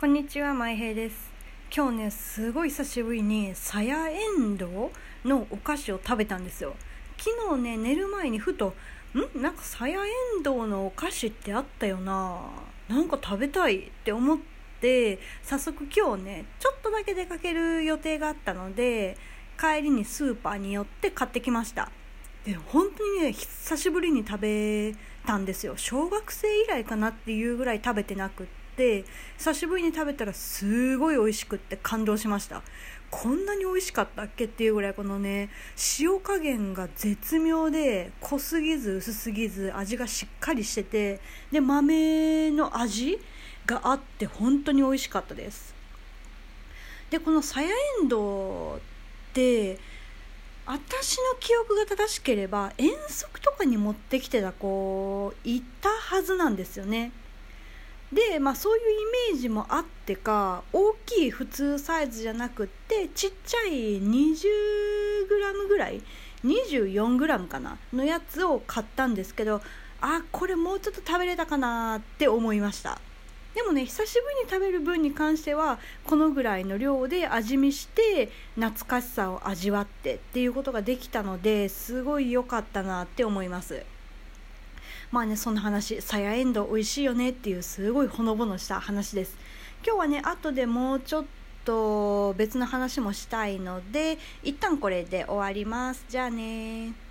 こんにちは、まいへいです。今日ね、すごい久しぶりにさやえんどうのお菓子を食べたんですよ。昨日ね、寝る前にふと、ん？なんかさやえんどうのお菓子ってあったよななんか食べたいって思って、早速今日ね、ちょっとだけ出かける予定があったので、帰りにスーパーに寄って買ってきました。で本当にね久しぶりに食べたんですよ小学生以来かなっていうぐらい食べてなくって久しぶりに食べたらすごい美味しくって感動しました。こんなに美味しかったっけっていうぐらいこのね塩加減が絶妙で濃すぎず薄すぎず味がしっかりしててで豆の味があって本当に美味しかったです。でこのさやえんどうって私の記憶が正しければ遠足とかに持ってきてた子いたはずなんですよね。でまあそういうイメージもあってか大きい普通サイズじゃなくってちっちゃい 20g ぐらい 24g かなのやつを買ったんですけどあこれもうちょっと食べれたかなって思いました。でもね久しぶりに食べる分に関してはこのぐらいの量で味見して懐かしさを味わってっていうことができたのですごい良かったなって思います。まあねそんな話さやえんどう美味しいよねっていうすごいほのぼのした話です。今日はね後でもうちょっと別の話もしたいので一旦これで終わります。じゃあね